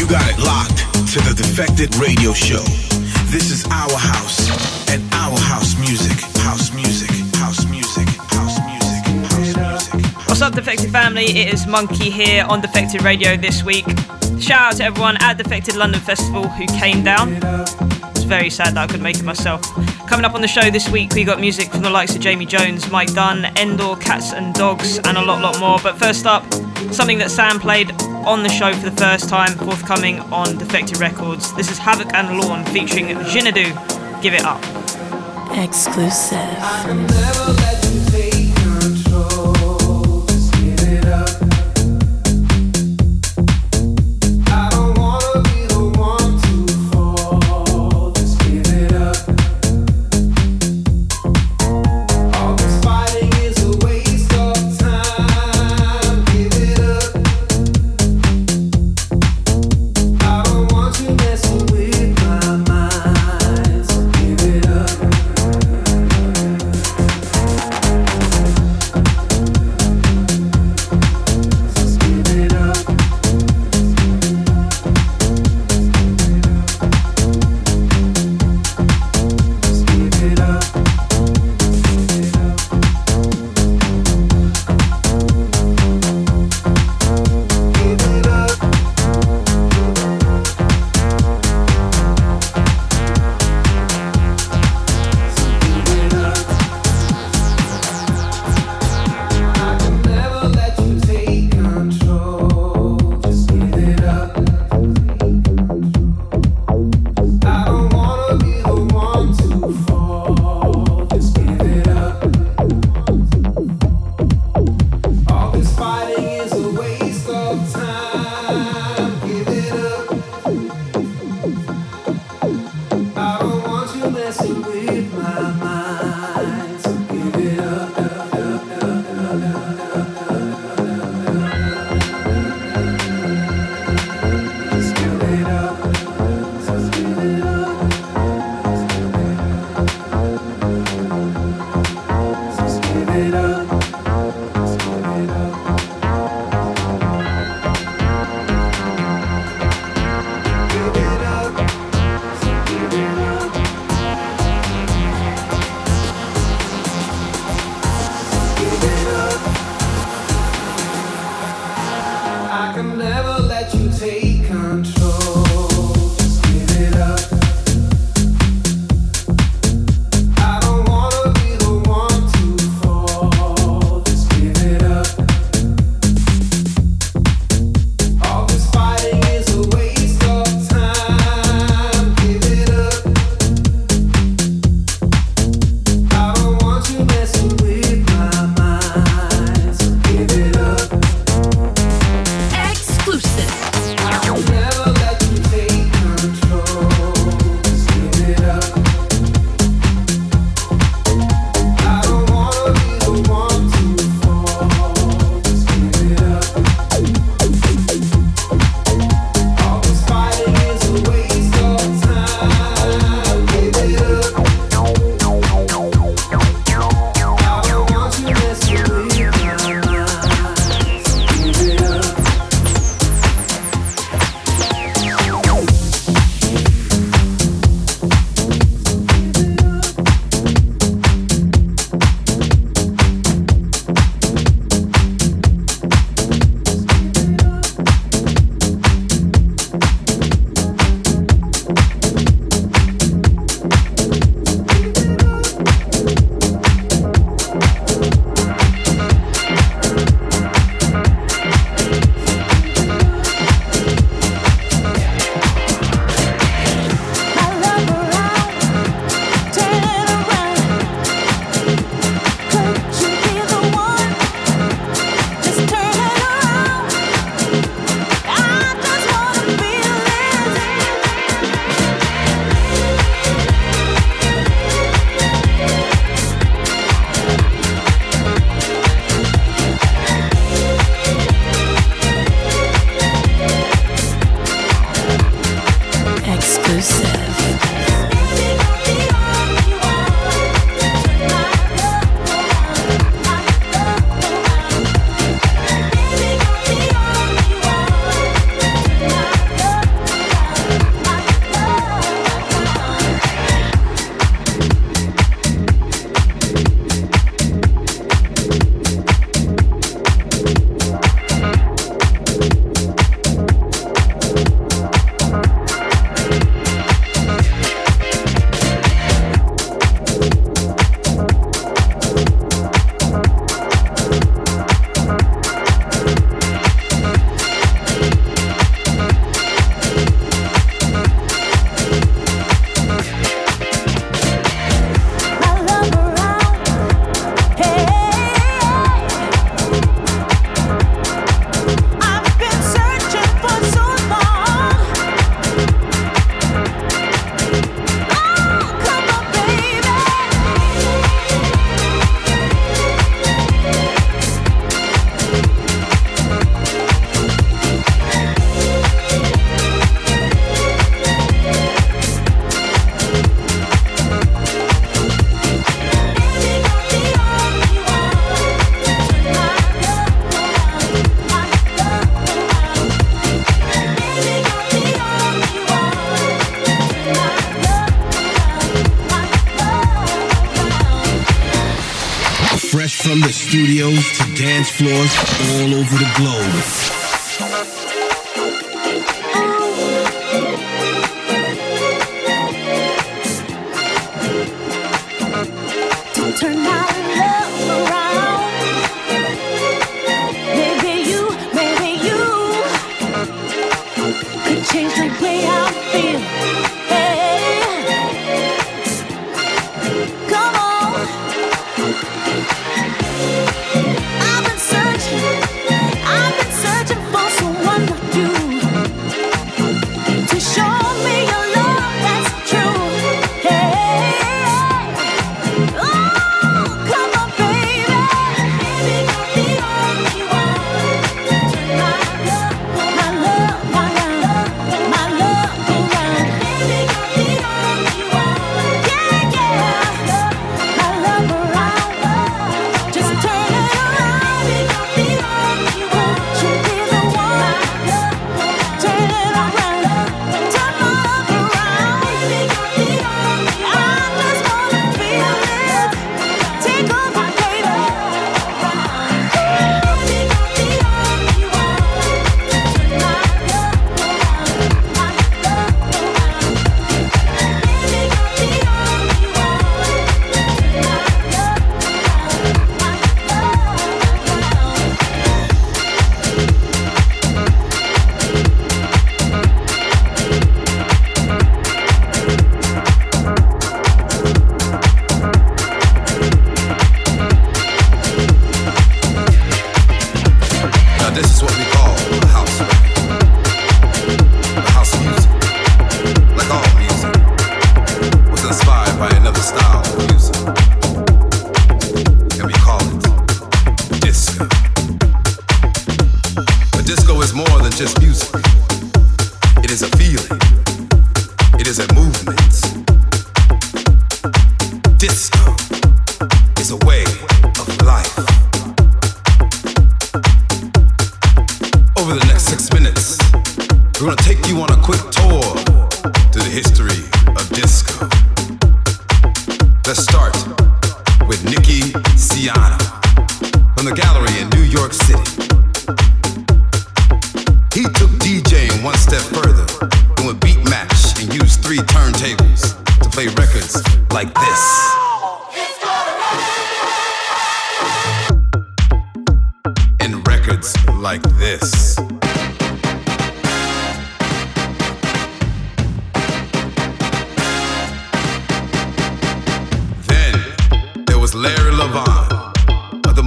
You got it locked to the Defected Radio Show. This is our house and our house music. House music. House music. House music. House music. What's up, Defected family? It is Monki here on Defected Radio this week. Shout out to everyone at Defected London Festival who came down. It's very sad that I couldn't make it myself. Coming up on the show this week, we got music from the likes of Jamie Jones, Mike Dunn, Endor, Cats and Dogs, and a lot, lot more. But first up, something that Sam played on the show for the first time, forthcoming on Defected Records. This is Havoc and Lawn featuring Jinadu. Give it up. Exclusive.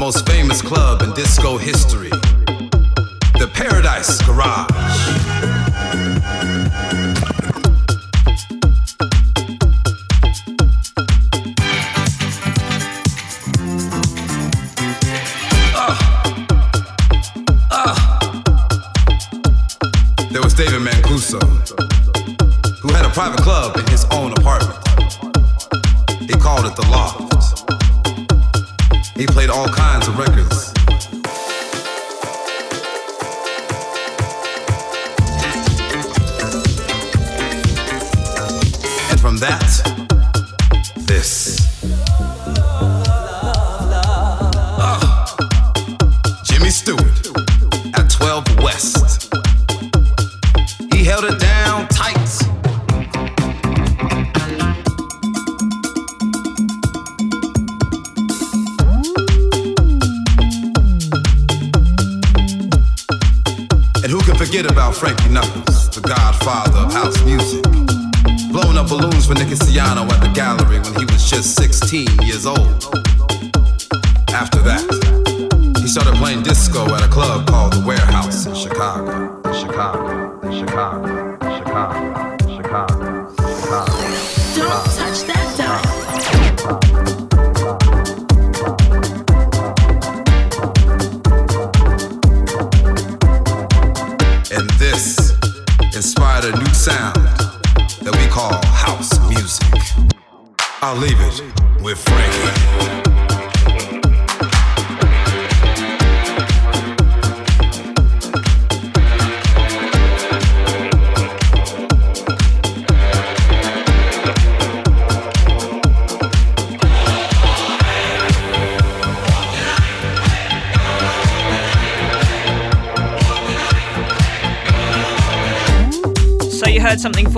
most famous club in disco history, the Paradise Garage.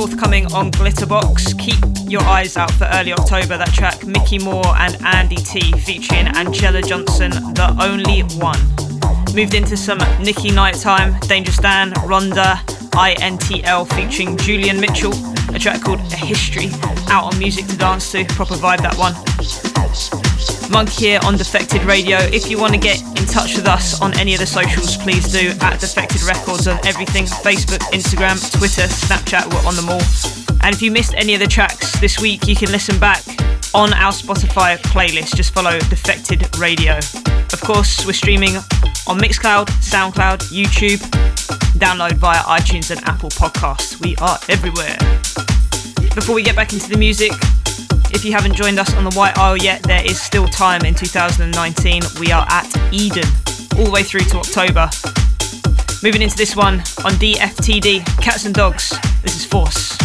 Forthcoming on Glitterbox. Keep your eyes out for early October. That track, Micky More and Andy Tee, featuring Angela Johnson, the only one. Moved into some Nikki Nighttime, Dangerous Dan, Ronda, INTL featuring Julian Mitchell, a track called A History, out on Music to Dance to. Proper vibe that one. Monk here on Defected Radio. If you want to get in touch with us on any of the socials, please do at Defected Records on everything Facebook, Instagram, Twitter, Snapchat, we're on them all. And if you missed any of the tracks this week, you can listen back on our Spotify playlist. Just follow Defected Radio. Of course, we're streaming on Mixcloud, Soundcloud, YouTube, download via iTunes and Apple Podcasts. We are everywhere. Before we get back into the music, if you haven't joined us on the White Isle yet, there is still time in 2019. We are at Eden all the way through to October. Moving into this one on DFTD, Cats and Dogs. This is Force.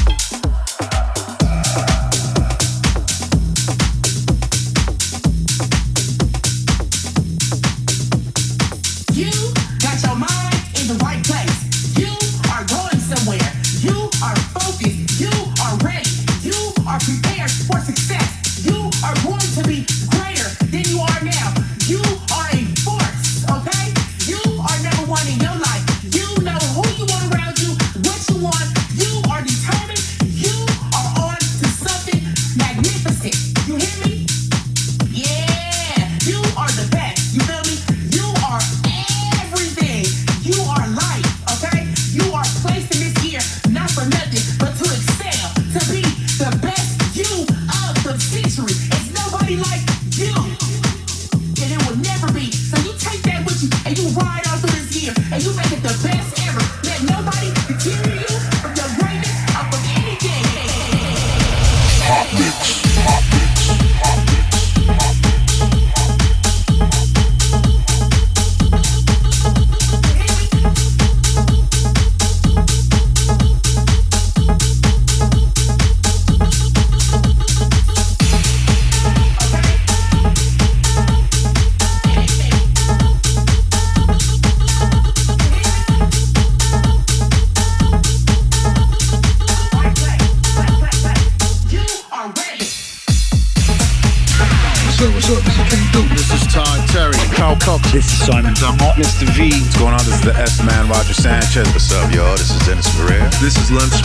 Ferrer.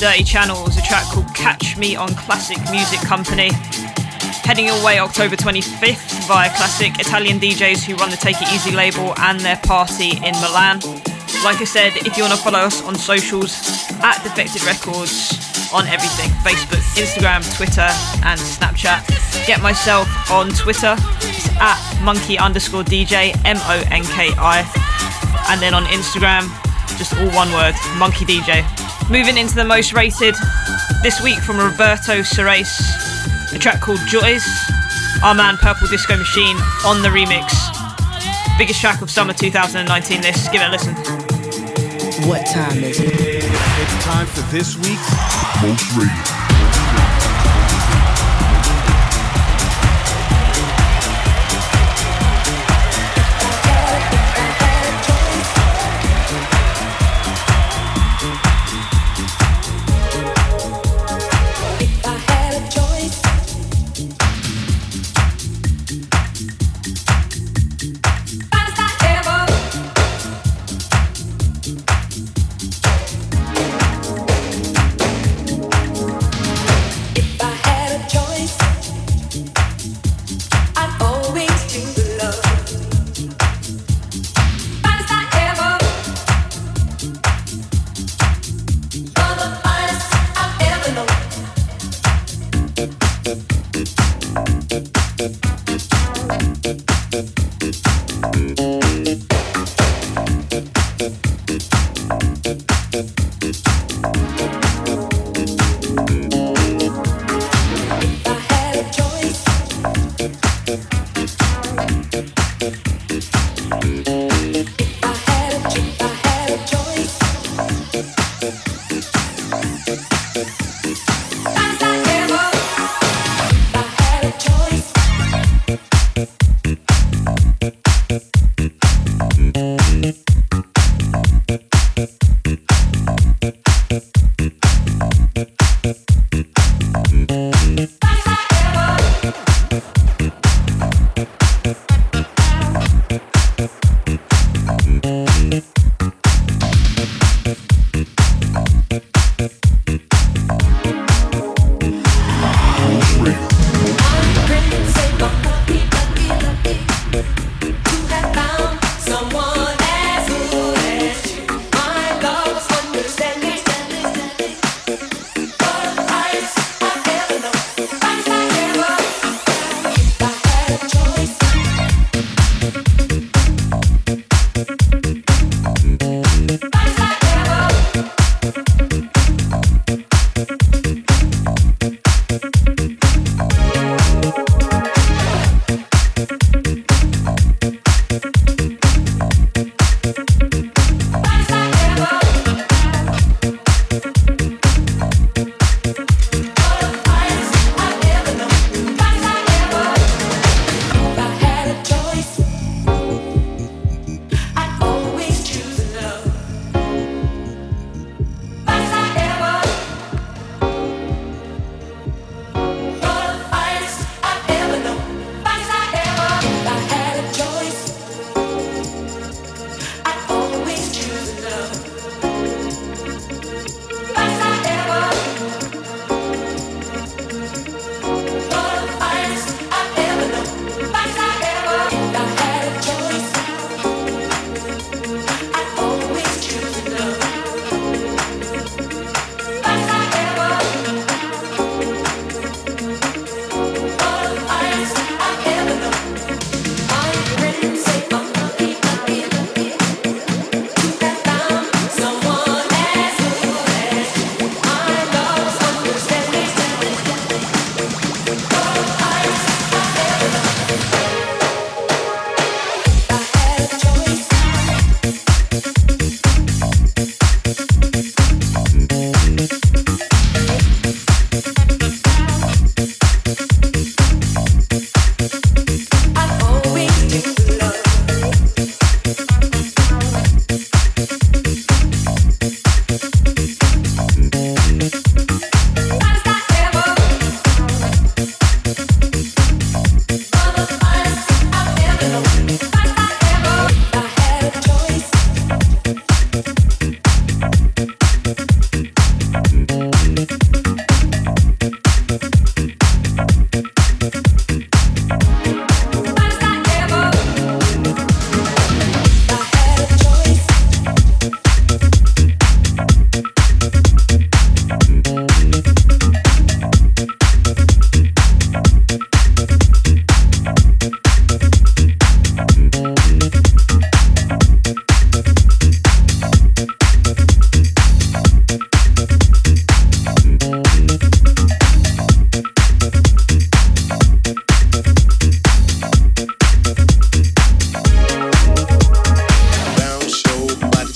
Dirty Channels, a track called Catch Me on Classic Music Company. Heading your way October 25th via Classic, Italian DJs who run the Take It Easy label and their party in Milan. Like I said, if you want to follow us on socials, at Defected Records on everything Facebook, Instagram, Twitter, and Snapchat. Get myself on Twitter, it's at monki underscore DJ, M O N K I. And then on Instagram, just all one word, monki DJ. Moving into the most rated this week from Roberto Surace, a track called Joys. Our man Purple Disco Machine on the remix. Biggest track of summer 2019. This, give it a listen. What time is it? It's time for this week's Most Rated.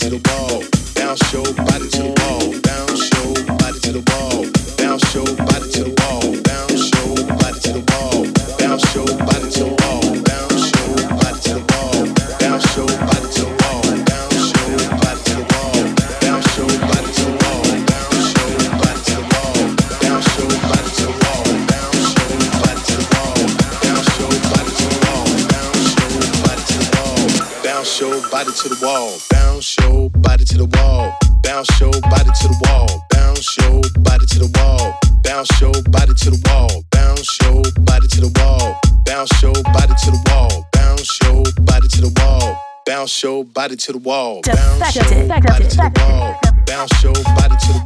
little ball. body to the wall. Bounce your body to the wall. Bounce your body to the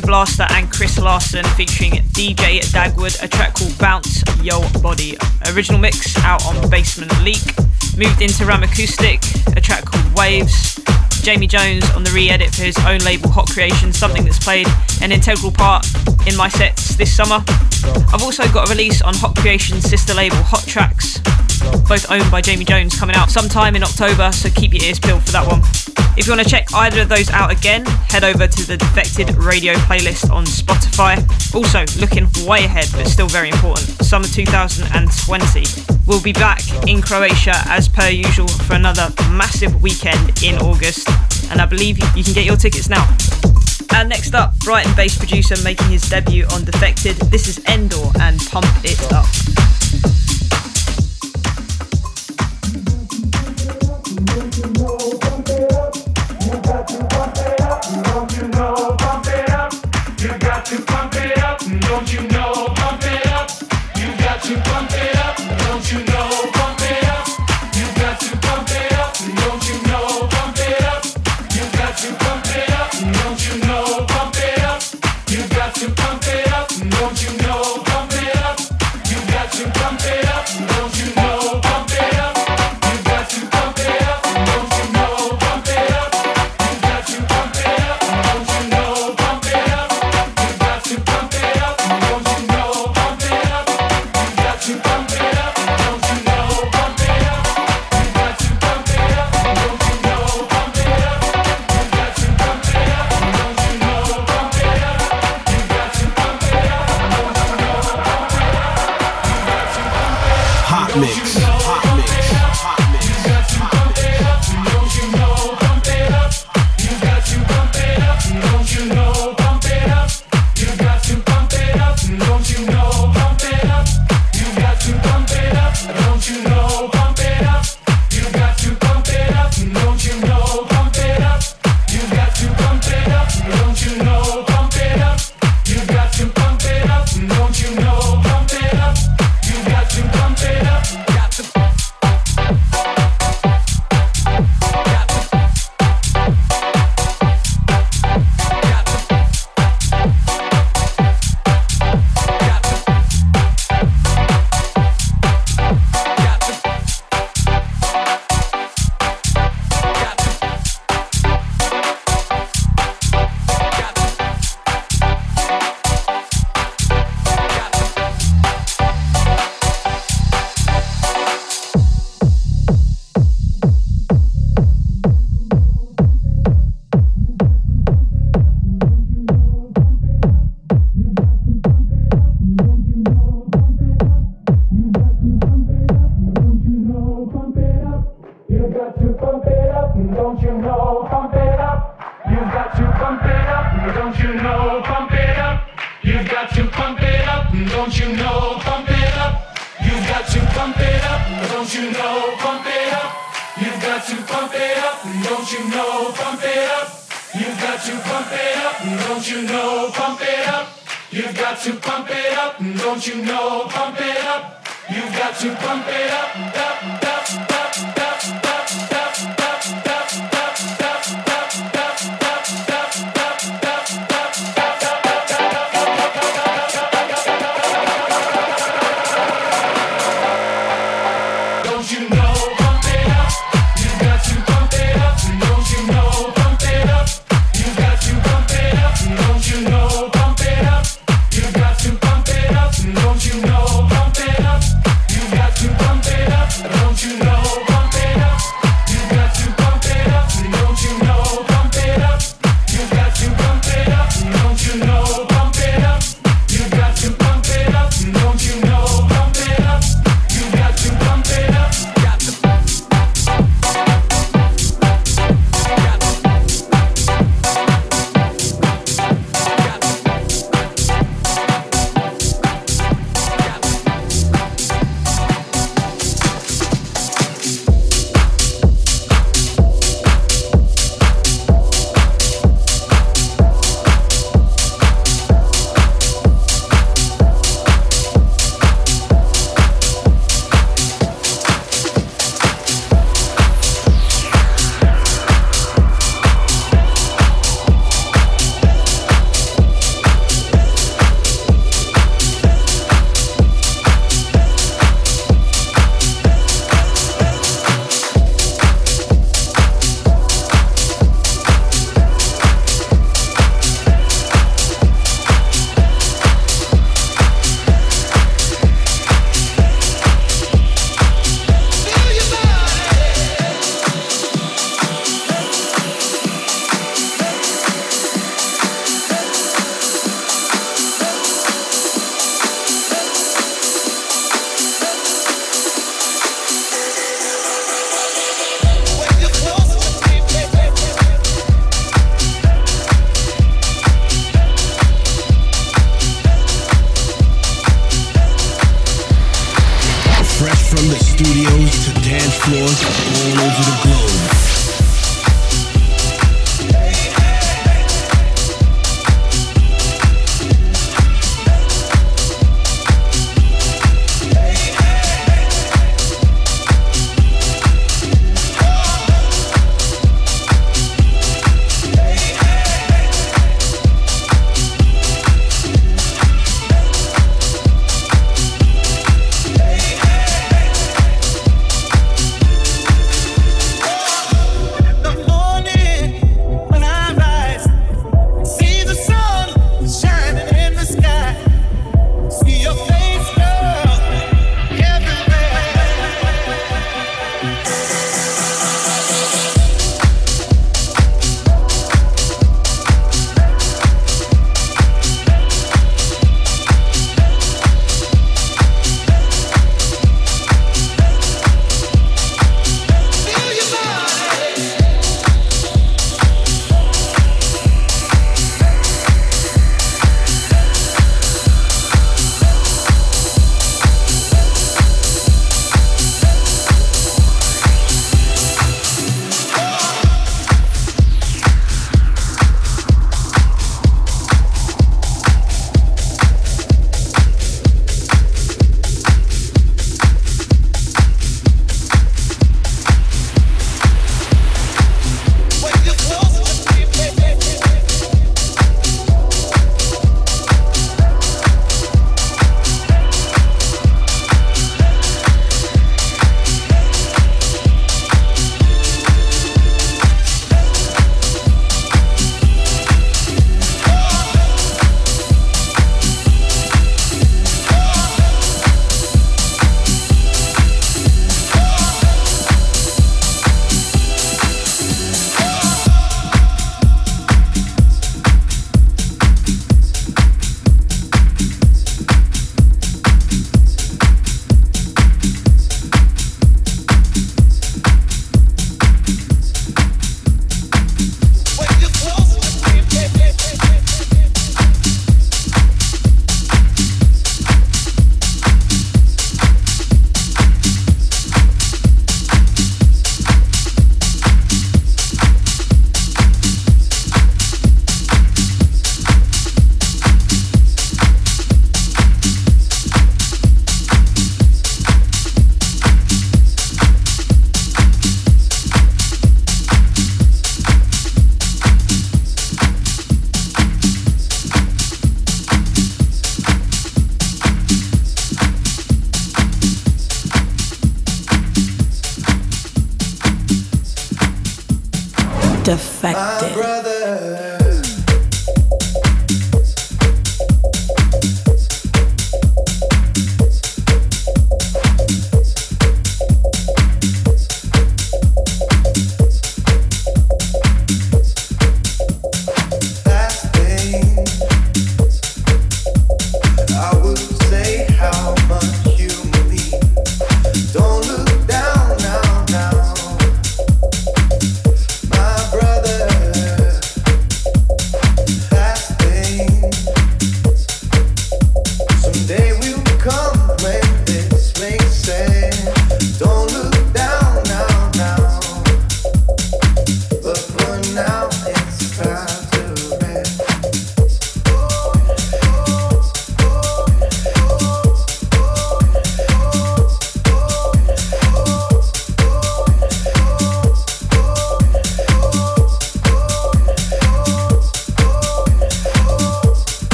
Blaster and Chris Larson featuring DJ Dagwood, a track called Bounce Yo Body. Original mix out on Basement Leak. Moved into Ram Acoustic, a track called Waves. Jamie Jones on the re-edit for his own label Hot Creation, something that's played an integral part in my sets this summer. I've also got a release on Hot Creation's sister label Hot Tracks, both owned by Jamie Jones, coming out sometime in October, so keep your ears peeled for that one. If you want to check either of those out again, head over to the Defected Radio playlist on Spotify. Also, looking way ahead, but still very important, summer 2020. We'll be back in Croatia as per usual for another massive weekend in August, and I believe you can get your tickets now. And next up, Brighton based producer making his debut on Defected. This is Endor and Pump It Up.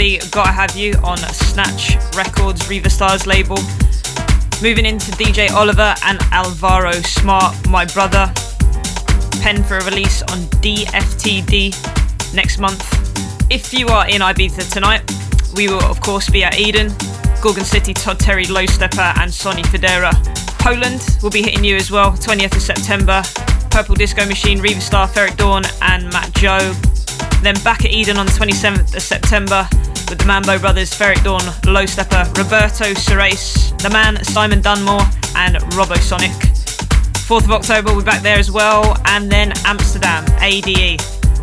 Gotta Have You on Snatch Records, Riva Star's label. Moving into DJ Oliver and Alvaro Smart, my brother. Pen for a release on DFTD next month. If you are in Ibiza tonight, we will of course be at Eden, Gorgon City, Todd Terry, Low Steppa, and Sonny Fodera. Poland will be hitting you as well, 20th of September. Purple Disco Machine, Riva Star, Ferreck Dawn, and Mat.Joe. Then back at Eden on the 27th of September Mambo Brothers, Ferreck Dawn, Low Steppa, Roberto Surace, The Man, Simon Dunmore, and Robosonic. 4th of October, we're back there as well, and then Amsterdam, ADE,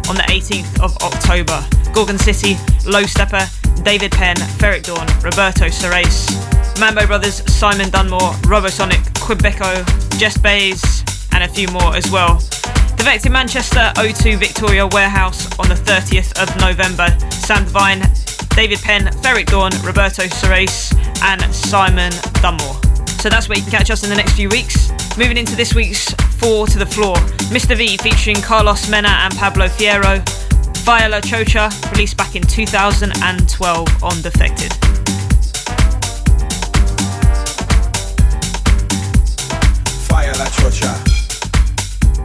on the 18th of October. Gorgon City, Low Steppa, David Penn, Ferreck Dawn, Roberto Surace, Mambo Brothers, Simon Dunmore, Robosonic, Quebeco, Jess Bays, and a few more as well. The Vex in Manchester, O2 Victoria Warehouse on the 30th of November. Sam Divine, David Penn, Ferreck Dawn, Roberto Surace, and Simon Dunmore. So that's where you can catch us in the next few weeks. Moving into this week's Four to the Floor, Mr. V featuring Carlos Mena and Pablo Fierro, Viola Chocha, released back in 2012 on Defected. Chocha.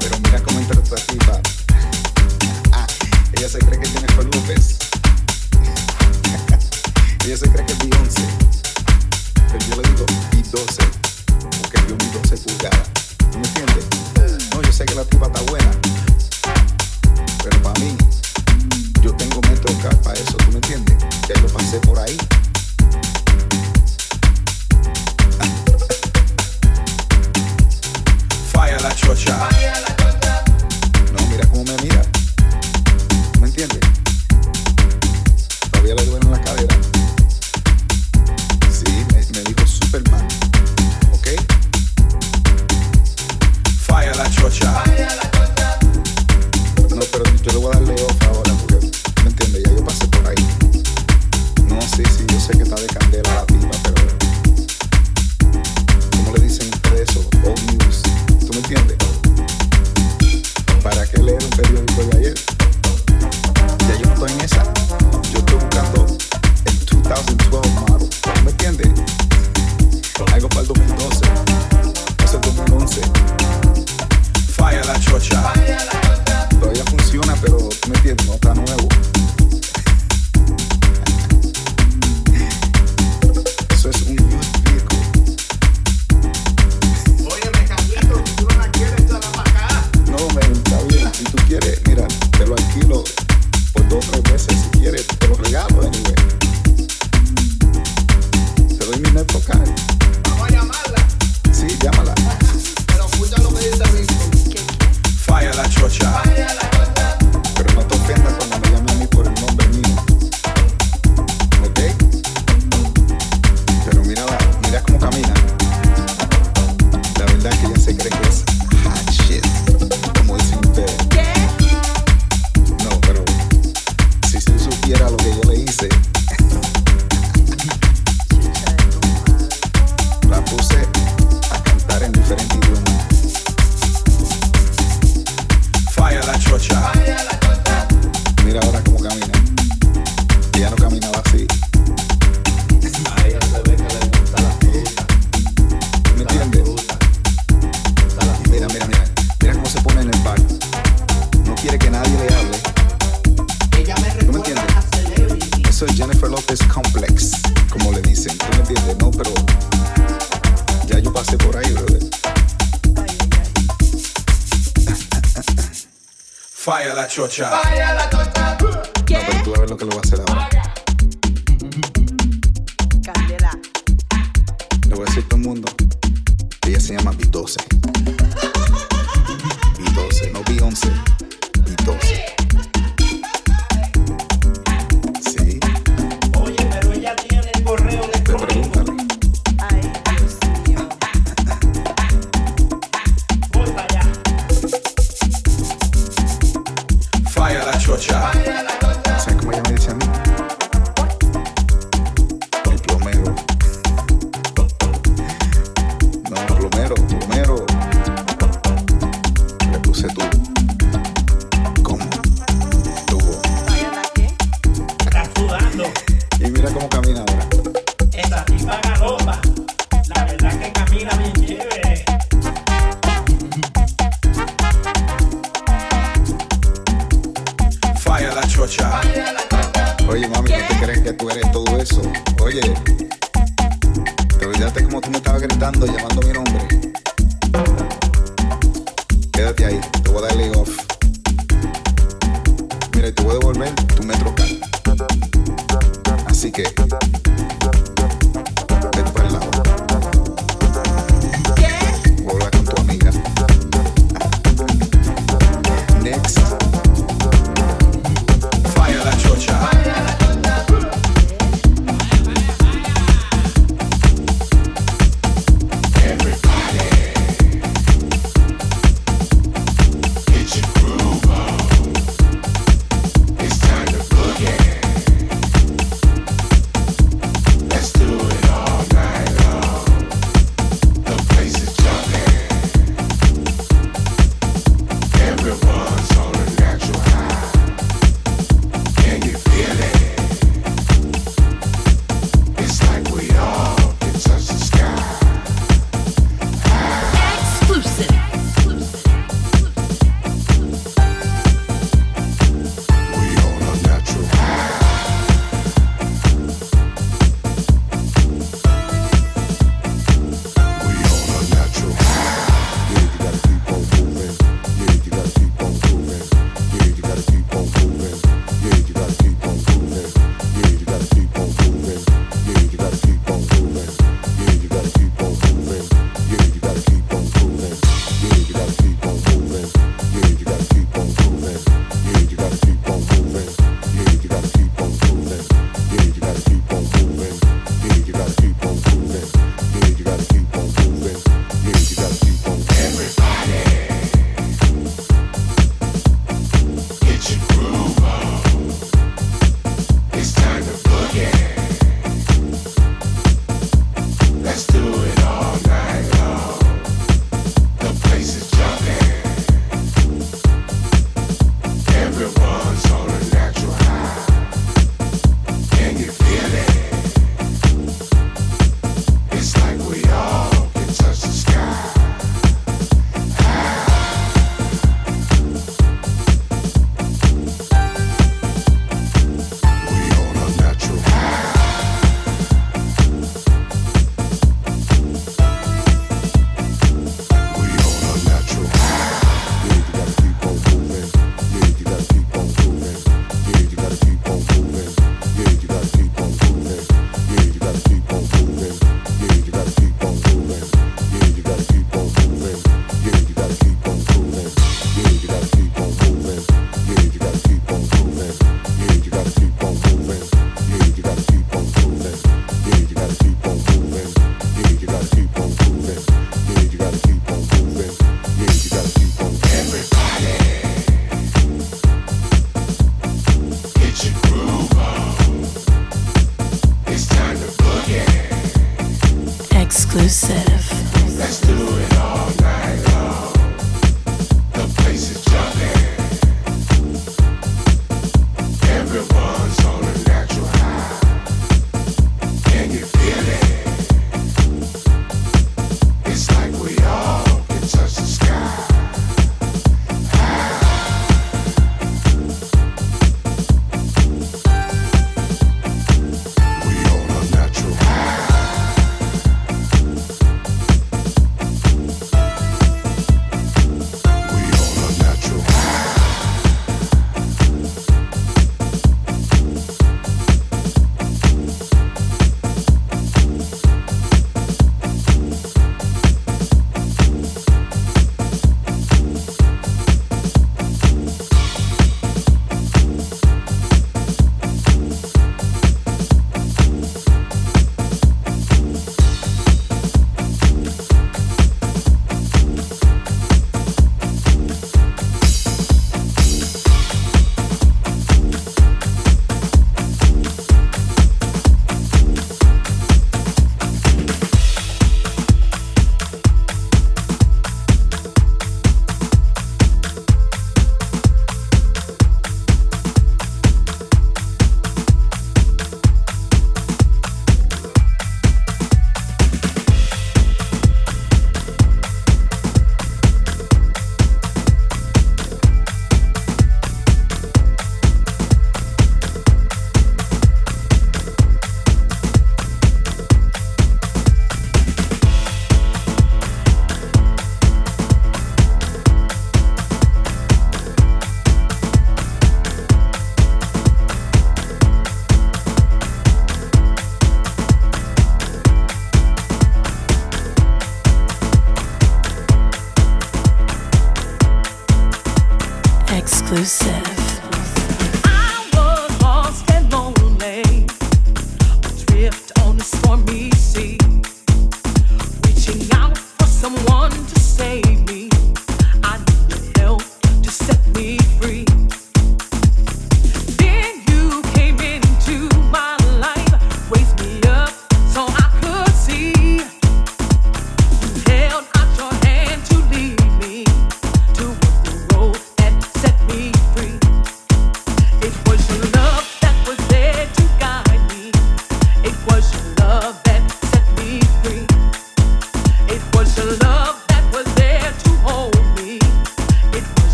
Pero mira cómo. Ah, ella se cree que tiene. Ella se cree que es Beyoncé. Pero yo le digo B12, porque yo mi 12 pulgadas. ¿Tú me entiendes? No, yo sé que la tipa está buena. Pero para mí, yo tengo método para eso, ¿tú me entiendes? Ya yo pasé por ahí. Fire la chocha. No, mira cómo me mira. ¿Me entiendes? Todavía le duelen la cadera. No,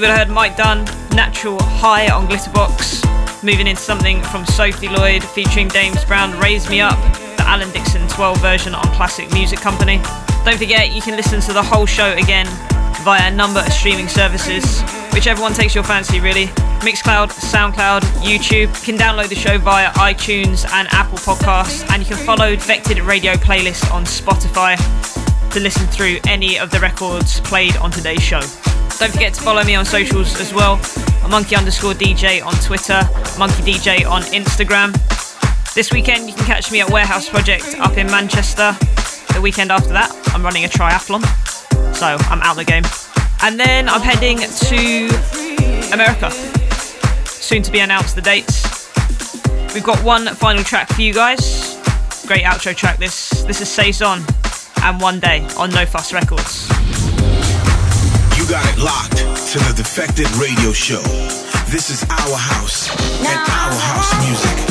You would have heard Mike Dunn, Natural High on Glitterbox. Moving into something from Sophie Lloyd featuring Dames Brown, Raise Me Up, the Alan Dixon 12 version on Classic Music Company. Don't forget, you can listen to the whole show again via a number of streaming services, whichever one takes your fancy, really. Mixcloud, Soundcloud, YouTube. You can download the show via iTunes and Apple Podcasts, and you can follow Defected Radio playlist on Spotify to listen through any of the records played on today's show. Don't forget to follow me on socials as well. A monki underscore DJ on Twitter, monki DJ on Instagram. This weekend you can catch me at Warehouse Project up in Manchester. The weekend after that, I'm running a triathlon, so I'm out of the game. And then I'm heading to America. Soon to be announced the dates. We've got one final track for you guys. Great outro track this. This is Saison and One Day on No Fuss Records. Got it locked to the Defected Radio Show. This is our house and our house music.